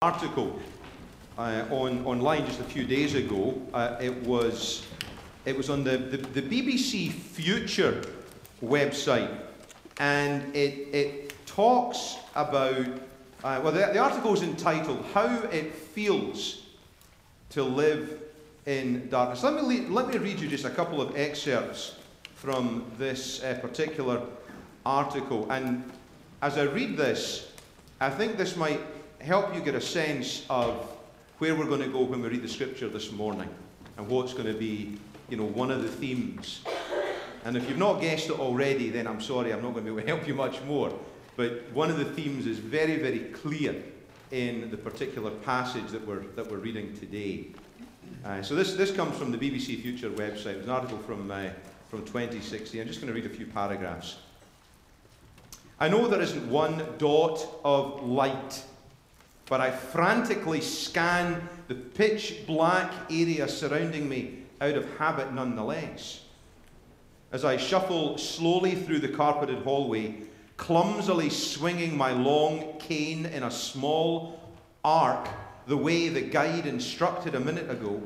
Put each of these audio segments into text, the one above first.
article uh, on, online just a few days ago. Uh, it, was, it was on the, the, the, BBC Future website, and it, it talks about, uh, well, the, the article is entitled How It Feels to Live in Darkness. Let me, let me read you just a couple of excerpts from this uh, particular article. And as I read this, I think this might help you get a sense of where we're going to go when we read the scripture this morning and what's going to be, you know, one of the themes. And if you've not guessed it already, then I'm sorry, I'm not going to be able to help you much more. But one of the themes is very, very clear in the particular passage that we're, that we're reading today. Uh, so this, this comes from the BBC Future website. It was an article from, uh, from 2016. I'm just going to read a few paragraphs. I know there isn't one dot of light but I frantically scan the pitch black area surrounding me out of habit nonetheless. As I shuffle slowly through the carpeted hallway, clumsily swinging my long cane in a small arc the way the guide instructed a minute ago,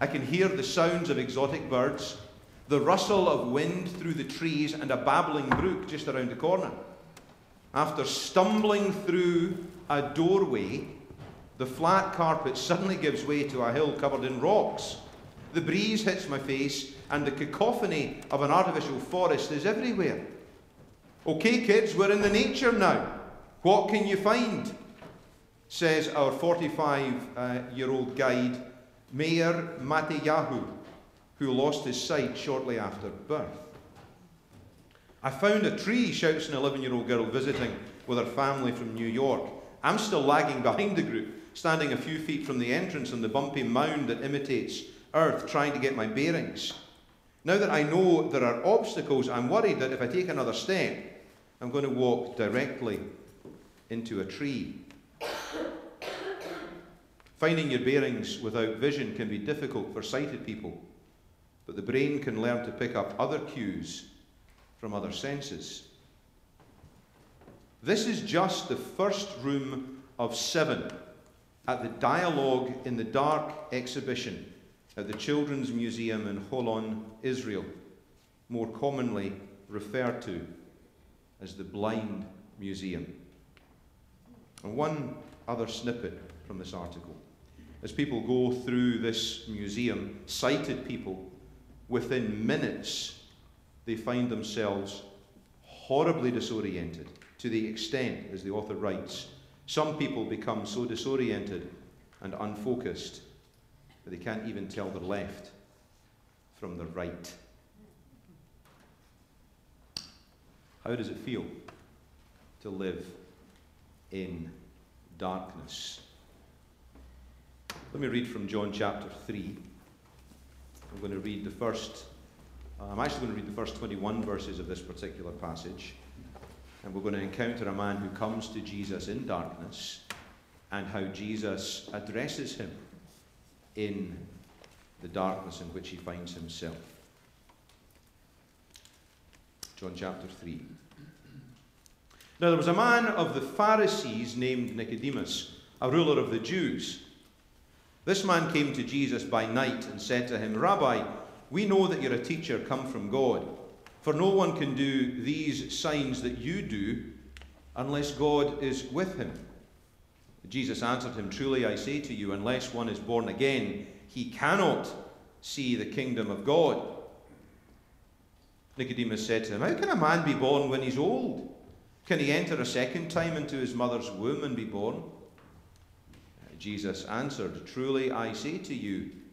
I can hear the sounds of exotic birds, the rustle of wind through the trees, and a babbling brook just around the corner. After stumbling through a doorway, the flat carpet suddenly gives way to a hill covered in rocks. The breeze hits my face, and the cacophony of an artificial forest is everywhere. Okay, kids, we're in the nature now. What can you find? Says our 45 uh, year old guide, Mayor Mateyahu, who lost his sight shortly after birth. I found a tree, shouts an 11 year old girl visiting with her family from New York. I'm still lagging behind the group, standing a few feet from the entrance on the bumpy mound that imitates earth, trying to get my bearings. Now that I know there are obstacles, I'm worried that if I take another step, I'm going to walk directly into a tree. Finding your bearings without vision can be difficult for sighted people, but the brain can learn to pick up other cues from other senses. This is just the first room of seven at the Dialogue in the Dark exhibition at the Children's Museum in Holon, Israel, more commonly referred to as the Blind Museum. And one other snippet from this article. As people go through this museum, sighted people, within minutes, they find themselves horribly disoriented to the extent, as the author writes, some people become so disoriented and unfocused that they can't even tell their left from their right. How does it feel to live in darkness? Let me read from John chapter 3. I'm going to read the first, Um, I'm actually going to read the first 21 verses of this particular passage. And we're going to encounter a man who comes to Jesus in darkness and how Jesus addresses him in the darkness in which he finds himself. John chapter 3. Now there was a man of the Pharisees named Nicodemus, a ruler of the Jews. This man came to Jesus by night and said to him, Rabbi, we know that you're a teacher come from God. For no one can do these signs that you do unless God is with him. Jesus answered him, Truly I say to you, unless one is born again, he cannot see the kingdom of God. Nicodemus said to him, How can a man be born when he's old? Can he enter a second time into his mother's womb and be born? Jesus answered, Truly I say to you,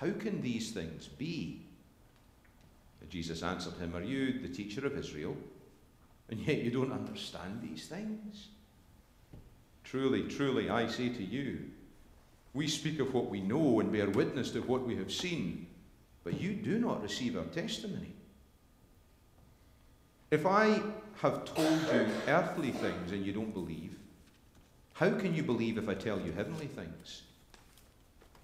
How can these things be? Jesus answered him, Are you the teacher of Israel? and yet you don't understand these things. Truly, truly, I say to you, We speak of what we know and bear witness to what we have seen, but you do not receive our testimony. If I have told you earthly things and you don't believe, how can you believe if I tell you heavenly things?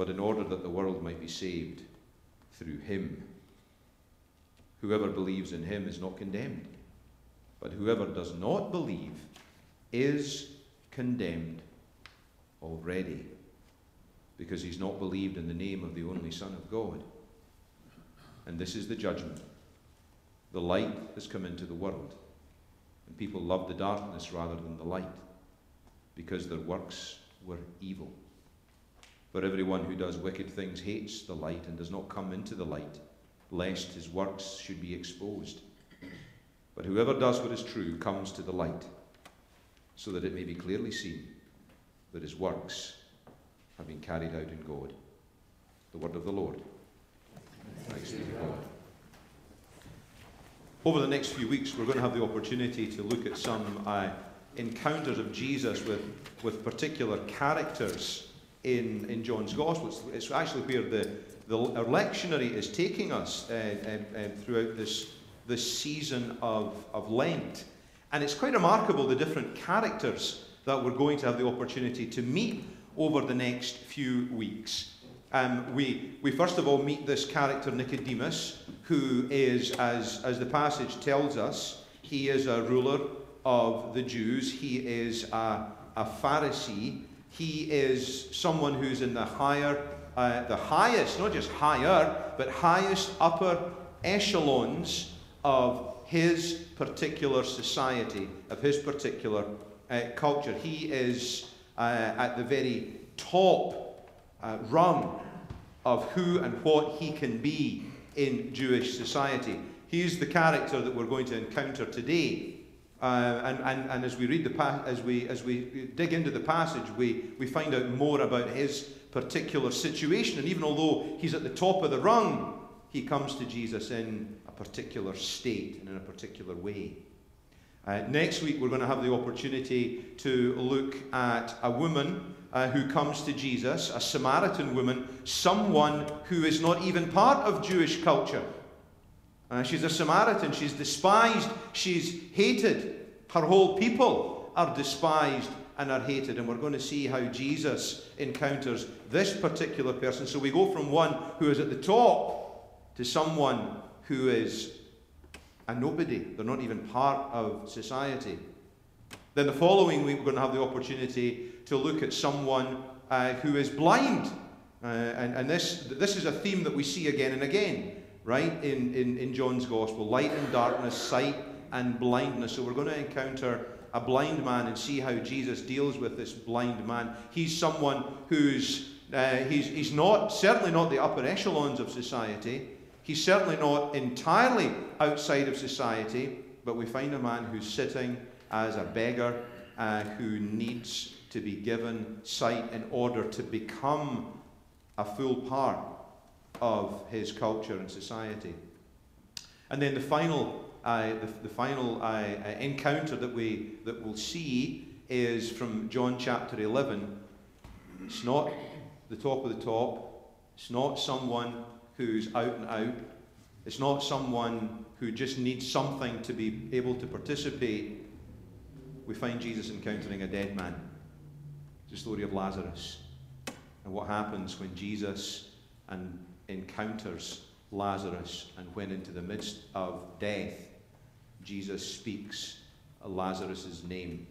but in order that the world might be saved through him. Whoever believes in him is not condemned, but whoever does not believe is condemned already, because he's not believed in the name of the only Son of God. And this is the judgment. The light has come into the world and people loved the darkness rather than the light, because their works were evil. For everyone who does wicked things hates the light and does not come into the light, lest his works should be exposed. But whoever does what is true comes to the light, so that it may be clearly seen that his works have been carried out in God. The word of the Lord. Thanks be to God. Over the next few weeks, we're going to have the opportunity to look at some uh, encounters of Jesus with, with particular characters in, in John's Gospel. It's, it's actually where the, the our lectionary is taking us uh, uh, uh, throughout this, this season of, of Lent. And it's quite remarkable the different characters that we're going to have the opportunity to meet over the next few weeks. Um, we, we first of all meet this character Nicodemus, who is, as, as the passage tells us, he is a ruler of the Jews. He is a, a Pharisee. He is someone who's in the higher, uh, the highest, not just higher, but highest upper echelons of his particular society, of his particular uh, culture. He is uh, at the very top uh, rung of who and what he can be in Jewish society. He's the character that we're going to encounter today. Uh, and, and, and as we read the pa- as we as we dig into the passage, we, we find out more about his particular situation. And even although he's at the top of the rung, he comes to Jesus in a particular state and in a particular way. Uh, next week, we're going to have the opportunity to look at a woman uh, who comes to Jesus, a Samaritan woman, someone who is not even part of Jewish culture. Uh, she's a Samaritan. She's despised. She's hated. Her whole people are despised and are hated. And we're going to see how Jesus encounters this particular person. So we go from one who is at the top to someone who is a nobody. They're not even part of society. Then the following week, we're going to have the opportunity to look at someone uh, who is blind. Uh, and and this, this is a theme that we see again and again, right, in, in, in John's Gospel light and darkness, sight and blindness. So we're going to encounter a blind man and see how Jesus deals with this blind man. He's someone who's uh, he's, he's not certainly not the upper echelons of society. He's certainly not entirely outside of society, but we find a man who's sitting as a beggar uh, who needs to be given sight in order to become a full part of his culture and society. And then the final, uh, the, the, final uh, uh encounter that, we, that we'll see is from John chapter 11. It's not the top of the top. It's not someone who's out and out. It's not someone who just needs something to be able to participate. We find Jesus encountering a dead man It's the story of Lazarus and what happens when Jesus and encounters Lazarus and when into the midst of death, Jesus speaks Lazarus' name.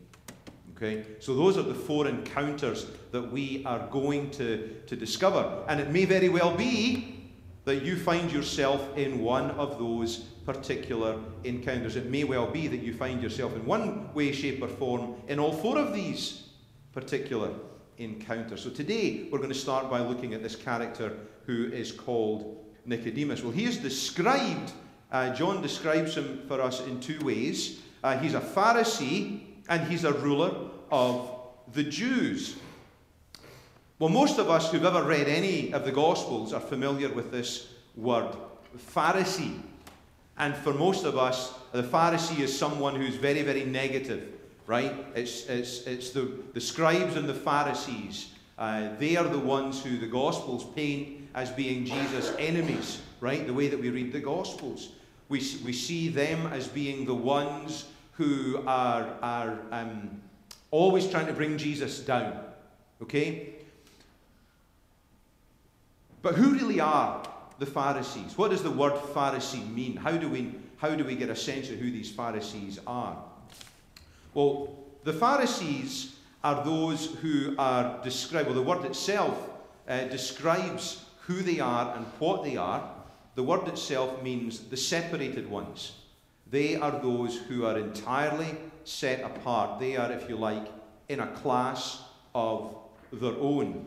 Okay? So those are the four encounters that we are going to, to discover. And it may very well be that you find yourself in one of those particular encounters. It may well be that you find yourself in one way, shape, or form in all four of these particular encounter. So today we're going to start by looking at this character who is called Nicodemus. Well, he is described, uh, John describes him for us in two ways. Uh, he's a Pharisee and he's a ruler of the Jews. Well, most of us who've ever read any of the Gospels are familiar with this word, Pharisee. And for most of us, the Pharisee is someone who's very, very negative, right? It's, it's, it's the, the scribes and the Pharisees. Uh, they are the ones who the Gospels paint as being Jesus' enemies, right? The way that we read the Gospels. We, we see them as being the ones who are, are um, always trying to bring Jesus down, okay? But who really are the Pharisees? What does the word Pharisee mean? How do we, how do we get a sense of who these Pharisees are? Well, the Pharisees are those who are described, well, the word itself uh, describes who they are and what they are. The word itself means the separated ones. They are those who are entirely set apart. They are, if you like, in a class of their own.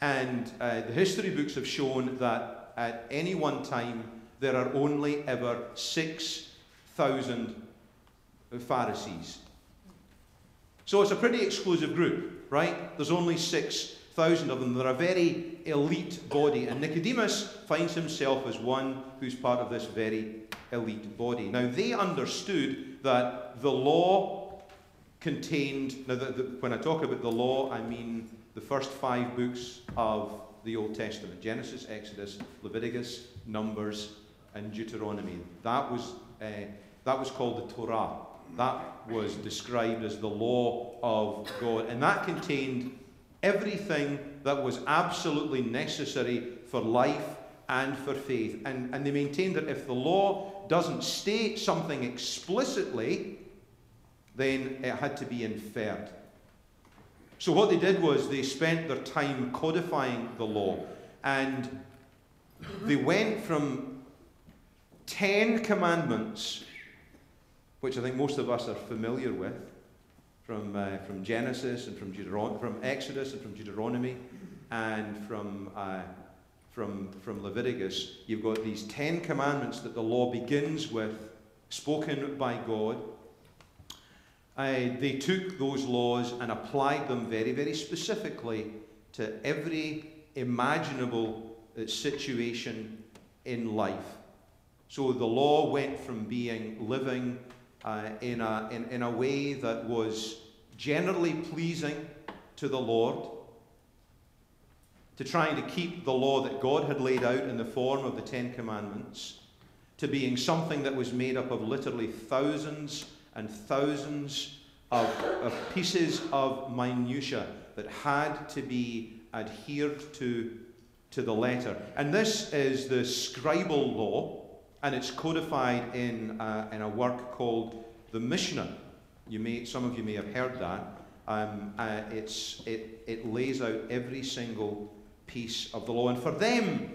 And uh, the history books have shown that at any one time there are only ever 6,000 Pharisees. So it's a pretty exclusive group, right? There's only 6,000 of them. They're a very elite body. And Nicodemus finds himself as one who's part of this very elite body. Now, they understood that the law contained, now, the, the, when I talk about the law, I mean the first five books of the Old Testament Genesis, Exodus, Leviticus, Numbers, and Deuteronomy. That was, uh, that was called the Torah. That was described as the law of God. And that contained everything that was absolutely necessary for life and for faith. And, and they maintained that if the law doesn't state something explicitly, then it had to be inferred. So, what they did was they spent their time codifying the law. And they went from 10 commandments, which I think most of us are familiar with, from, uh, from Genesis and from, Deuteron- from Exodus and from Deuteronomy and from, uh, from, from Leviticus. You've got these 10 commandments that the law begins with, spoken by God uh, they took those laws and applied them very, very specifically to every imaginable uh, situation in life. So the law went from being living uh, in, a, in, in a way that was generally pleasing to the Lord, to trying to keep the law that God had laid out in the form of the Ten Commandments, to being something that was made up of literally thousands and thousands of, of pieces of minutiae that had to be adhered to to the letter. And this is the scribal law, and it's codified in, uh, in a work called the Mishnah. You may, some of you may have heard that. Um, uh, it's, it, it lays out every single piece of the law. And for them,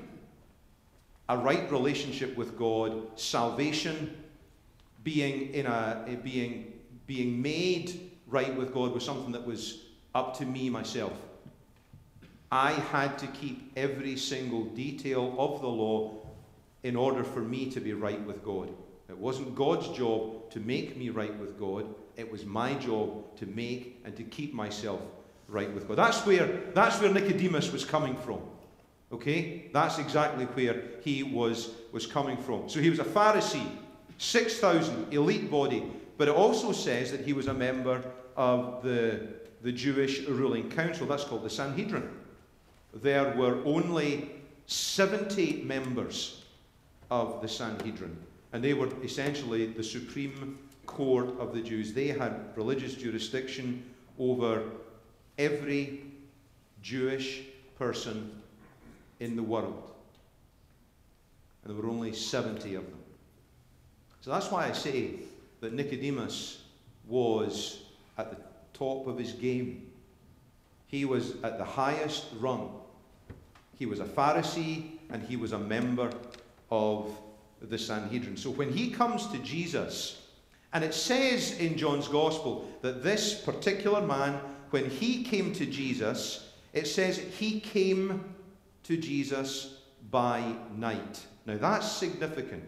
a right relationship with God, salvation, being, in a, being, being made right with God was something that was up to me myself. I had to keep every single detail of the law in order for me to be right with God. It wasn't God's job to make me right with God. It was my job to make and to keep myself right with God. That's where, that's where Nicodemus was coming from. Okay? That's exactly where he was, was coming from. So he was a Pharisee 6,000 elite body. But it also says that he was a member of the, the Jewish ruling council. That's called the Sanhedrin. There were only 70 members of the Sanhedrin, and they were essentially the supreme court of the Jews. They had religious jurisdiction over every Jewish person in the world. And there were only 70 of them. So that's why I say that Nicodemus was at the top of his game. He was at the highest rung. He was a Pharisee and he was a member of the Sanhedrin. So when he comes to Jesus, and it says in John's Gospel that this particular man when he came to Jesus, it says he came to Jesus by night. Now that's significant.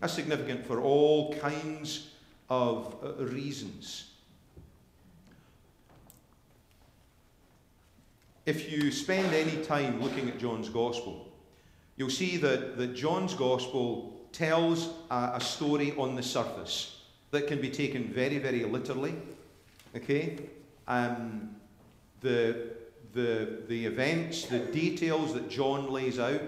That's significant for all kinds of uh, reasons. If you spend any time looking at John's Gospel, you'll see that, that John's Gospel tells a, a story on the surface that can be taken very, very literally. Okay? Um, the, the, the events, the details that John lays out,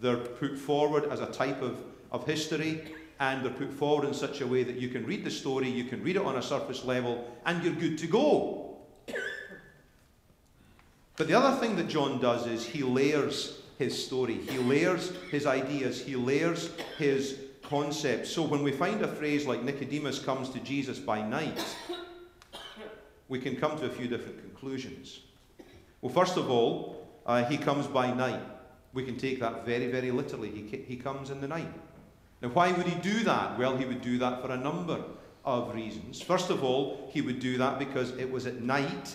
they're put forward as a type of, of history, and they're put forward in such a way that you can read the story, you can read it on a surface level, and you're good to go. But the other thing that John does is he layers his story, he layers his ideas, he layers his concepts. So when we find a phrase like Nicodemus comes to Jesus by night, we can come to a few different conclusions. Well, first of all, uh, he comes by night. We can take that very, very literally. He, he comes in the night. Now, why would he do that? Well, he would do that for a number of reasons. First of all, he would do that because it was at night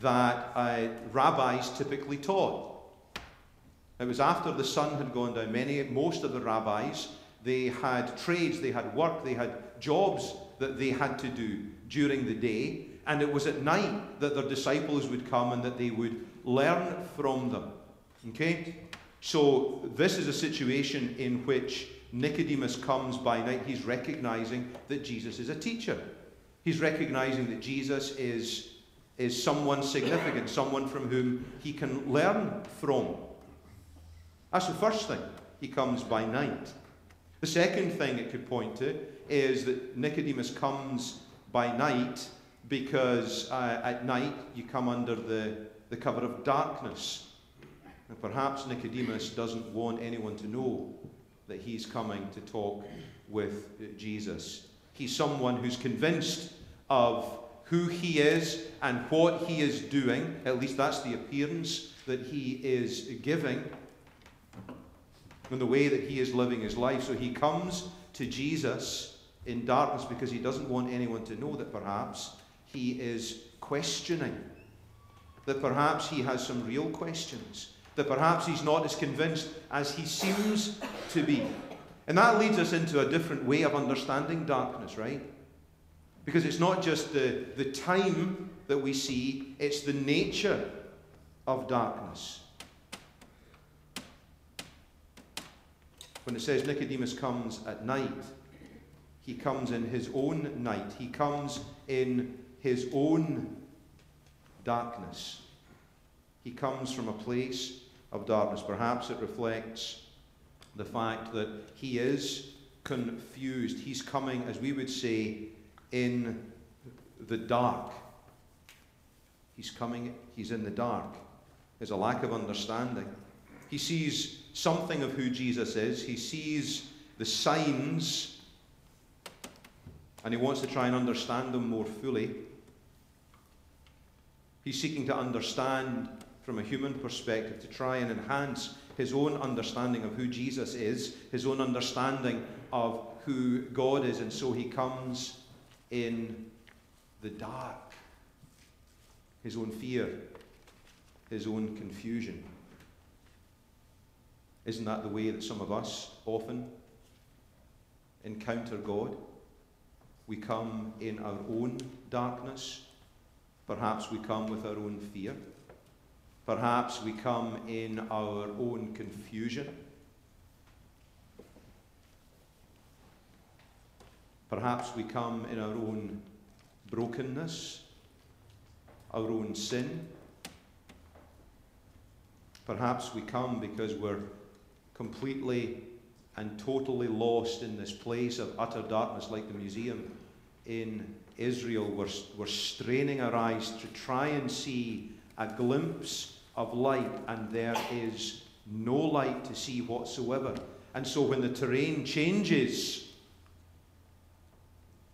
that uh, rabbis typically taught. It was after the sun had gone down. Many, most of the rabbis, they had trades, they had work, they had jobs that they had to do during the day. And it was at night that their disciples would come and that they would learn from them. Okay? So, this is a situation in which Nicodemus comes by night. He's recognizing that Jesus is a teacher. He's recognizing that Jesus is is someone significant, someone from whom he can learn from. That's the first thing. He comes by night. The second thing it could point to is that Nicodemus comes by night because uh, at night you come under the, the cover of darkness. And perhaps Nicodemus doesn't want anyone to know that he's coming to talk with Jesus. He's someone who's convinced of who he is and what he is doing. At least that's the appearance that he is giving in the way that he is living his life. So he comes to Jesus in darkness because he doesn't want anyone to know that perhaps he is questioning, that perhaps he has some real questions, that perhaps he's not as convinced as he seems to be. And that leads us into a different way of understanding darkness, right? Because it's not just the, the time that we see, it's the nature of darkness. When it says Nicodemus comes at night, he comes in his own night. He comes in his own darkness. He comes from a place of darkness. Perhaps it reflects the fact that he is confused. He's coming, as we would say, in the dark. He's coming, he's in the dark. There's a lack of understanding. He sees something of who Jesus is, he sees the signs, and he wants to try and understand them more fully. He's seeking to understand from a human perspective, to try and enhance his own understanding of who Jesus is, his own understanding of who God is, and so he comes in the dark. His own fear, his own confusion. Isn't that the way that some of us often encounter God? We come in our own darkness. Perhaps we come with our own fear. Perhaps we come in our own confusion. Perhaps we come in our own brokenness, our own sin. Perhaps we come because we're completely and totally lost in this place of utter darkness, like the museum in Israel. We're, straining our eyes to try and see a glimpse of light, and there is no light to see whatsoever. And so when the terrain changes,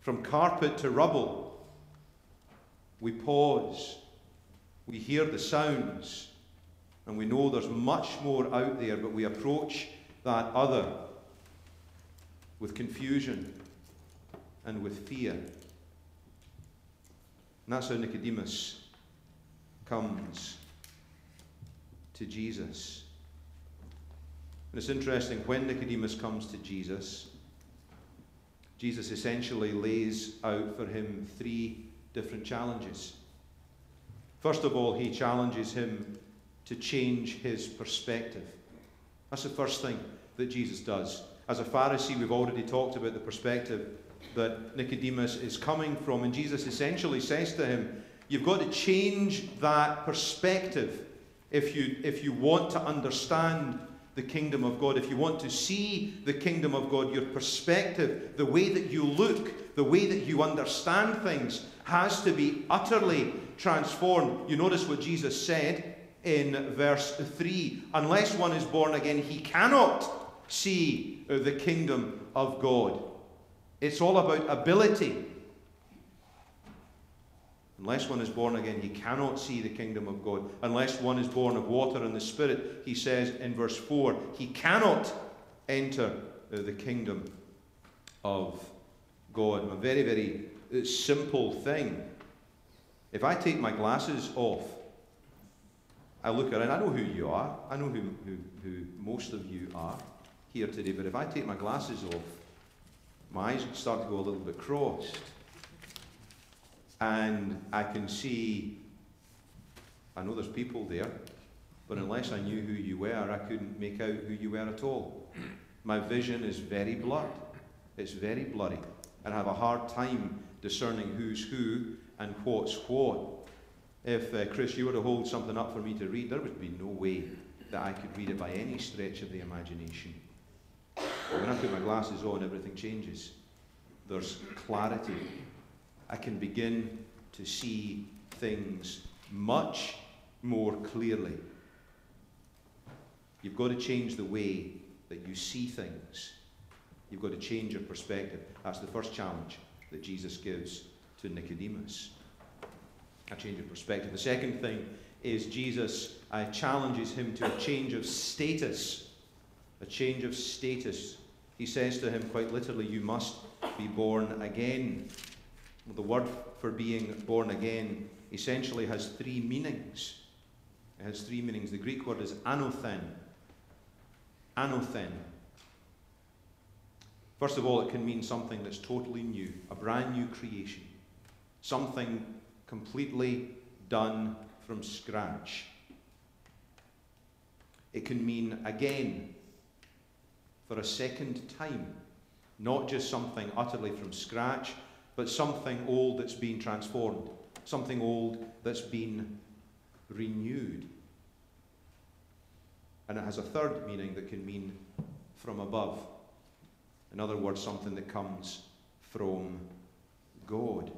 from carpet to rubble, we pause, we hear the sounds, and we know there's much more out there, but we approach that other with confusion and with fear. And that's how Nicodemus comes to Jesus. And it's interesting, when Nicodemus comes to Jesus, Jesus essentially lays out for him three different challenges. First of all, he challenges him to change his perspective. That's the first thing that Jesus does. As a Pharisee, we've already talked about the perspective that Nicodemus is coming from, and Jesus essentially says to him, You've got to change that perspective if you, if you want to understand the kingdom of God, if you want to see the kingdom of God, your perspective, the way that you look, the way that you understand things, has to be utterly transformed. You notice what Jesus said in verse 3 Unless one is born again, he cannot see the kingdom of God. It's all about ability. Unless one is born again, he cannot see the kingdom of God. Unless one is born of water and the Spirit, he says in verse 4, he cannot enter the kingdom of God. A very, very uh, simple thing. If I take my glasses off, I look around, I know who you are. I know who, who, who most of you are here today. But if I take my glasses off, my eyes start to go a little bit crossed and I can see, I know there's people there, but unless I knew who you were, I couldn't make out who you were at all. My vision is very blurred. It's very blurry. And I have a hard time discerning who's who and what's what. If, uh, Chris, you were to hold something up for me to read, there would be no way that I could read it by any stretch of the imagination. But when I put my glasses on, everything changes. There's clarity I can begin to see things much more clearly. You've got to change the way that you see things. You've got to change your perspective. That's the first challenge that Jesus gives to Nicodemus. A change of perspective. The second thing is Jesus uh, challenges him to a change of status. A change of status. He says to him quite literally, You must be born again. The word for being born again essentially has three meanings. It has three meanings. The Greek word is anothen. Anothen. First of all, it can mean something that's totally new, a brand new creation, something completely done from scratch. It can mean again, for a second time, not just something utterly from scratch, but something old that's been transformed, something old that's been renewed. And it has a third meaning that can mean from above. In other words, something that comes from God.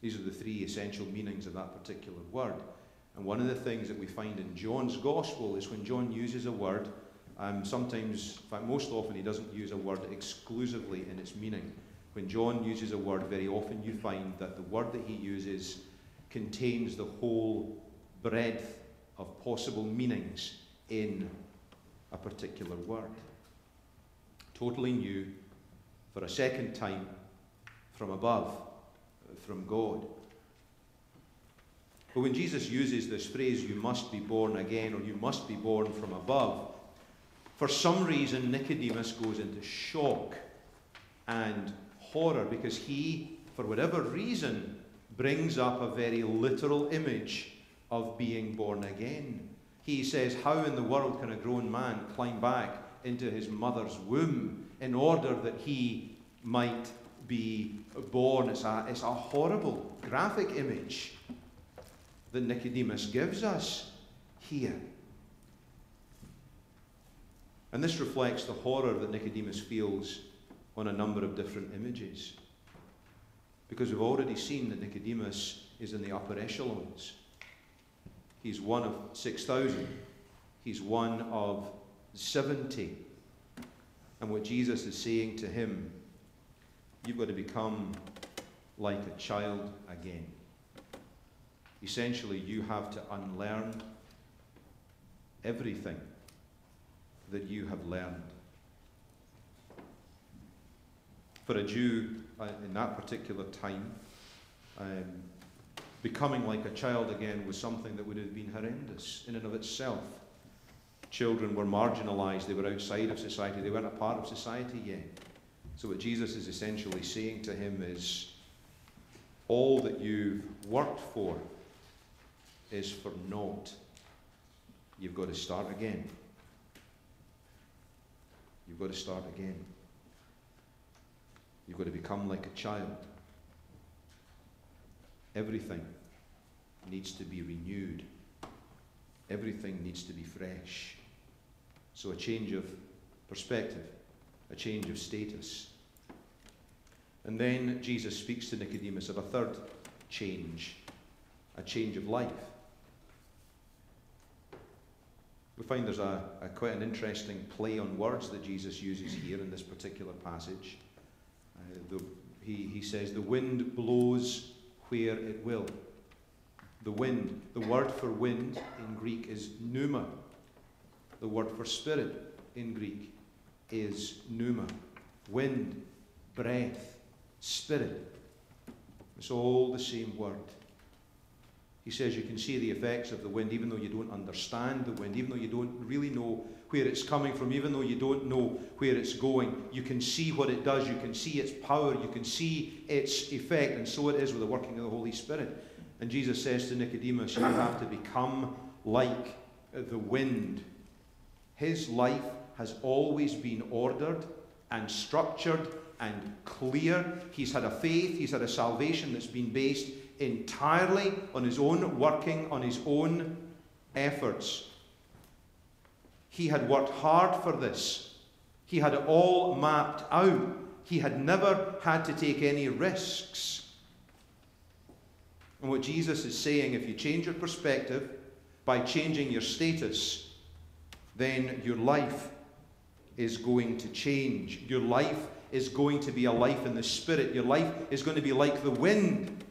These are the three essential meanings of that particular word. And one of the things that we find in John's Gospel is when John uses a word, um, sometimes, in fact, most often, he doesn't use a word exclusively in its meaning. When John uses a word, very often you find that the word that he uses contains the whole breadth of possible meanings in a particular word. Totally new, for a second time, from above, from God. But when Jesus uses this phrase, you must be born again, or you must be born from above, for some reason Nicodemus goes into shock and horror because he, for whatever reason, brings up a very literal image of being born again. He says, How in the world can a grown man climb back into his mother's womb in order that he might be born? It's a, it's a horrible graphic image that Nicodemus gives us here. And this reflects the horror that Nicodemus feels on a number of different images. Because we've already seen that Nicodemus is in the upper echelons. He's one of 6,000. He's one of 70. And what Jesus is saying to him, you've got to become like a child again. Essentially, you have to unlearn everything that you have learned for a Jew uh, in that particular time, um, becoming like a child again was something that would have been horrendous in and of itself. Children were marginalized, they were outside of society, they weren't a part of society yet. So, what Jesus is essentially saying to him is all that you've worked for is for naught. You've got to start again. You've got to start again. You've got to become like a child. Everything needs to be renewed. Everything needs to be fresh. So, a change of perspective, a change of status. And then Jesus speaks to Nicodemus of a third change, a change of life. We find there's a, a, quite an interesting play on words that Jesus uses here in this particular passage. Uh, the, he, he says, The wind blows where it will. The wind, the word for wind in Greek is pneuma. The word for spirit in Greek is pneuma. Wind, breath, spirit. It's all the same word. He says you can see the effects of the wind even though you don't understand the wind, even though you don't really know where it's coming from, even though you don't know where it's going. You can see what it does, you can see its power, you can see its effect, and so it is with the working of the Holy Spirit. And Jesus says to Nicodemus, You have to become like the wind. His life has always been ordered and structured and clear. He's had a faith, he's had a salvation that's been based entirely on his own working, on his own efforts. He had worked hard for this. He had it all mapped out. He had never had to take any risks. And what Jesus is saying, if you change your perspective by changing your status, then your life is going to change. Your life is going to be a life in the Spirit. Your life is going to be like the wind.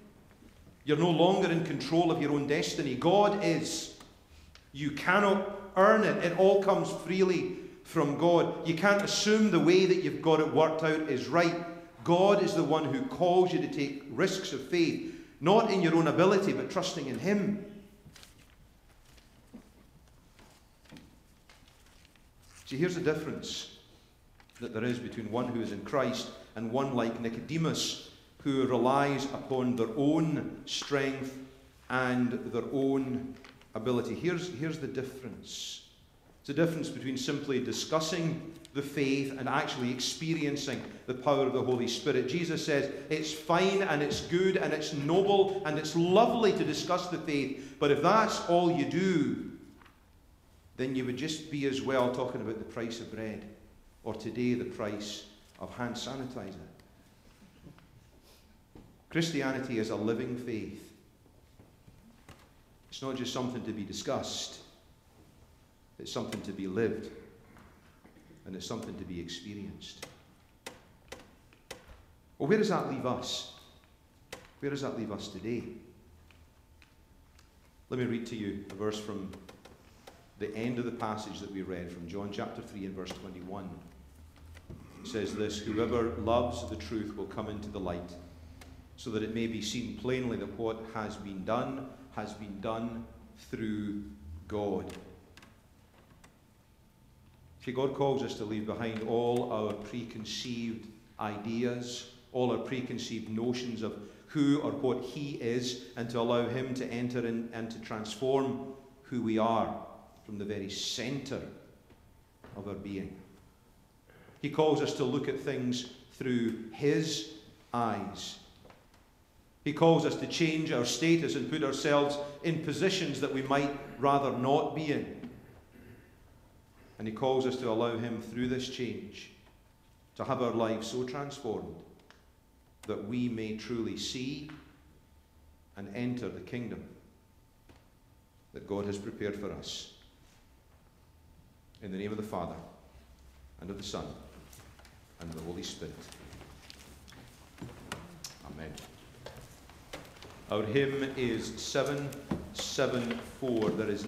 You're no longer in control of your own destiny. God is. You cannot earn it, it all comes freely from God. You can't assume the way that you've got it worked out is right. God is the one who calls you to take risks of faith, not in your own ability, but trusting in Him. See, here's the difference that there is between one who is in Christ and one like Nicodemus, who relies upon their own strength and their own ability. Here's, here's the difference it's the difference between simply discussing the faith and actually experiencing the power of the Holy Spirit. Jesus says it's fine and it's good and it's noble and it's lovely to discuss the faith, but if that's all you do, then you would just be as well talking about the price of bread or today the price of hand sanitizer. Christianity is a living faith. It's not just something to be discussed, it's something to be lived, and it's something to be experienced. Well, where does that leave us? Where does that leave us today? Let me read to you a verse from the end of the passage that we read from John chapter 3 and verse 21. It says this Whoever loves the truth will come into the light, so that it may be seen plainly that what has been done has been done through God. See, God calls us to leave behind all our preconceived ideas, all our preconceived notions of who or what He is, and to allow Him to enter in and to transform who we are from the very center of our being. He calls us to look at things through His eyes. He calls us to change our status and put ourselves in positions that we might rather not be in. And He calls us to allow Him through this change to have our lives so transformed that we may truly see and enter the kingdom that God has prepared for us. In the name of the Father, and of the Son, and of the Holy Spirit. Amen. Our hymn is 774. There is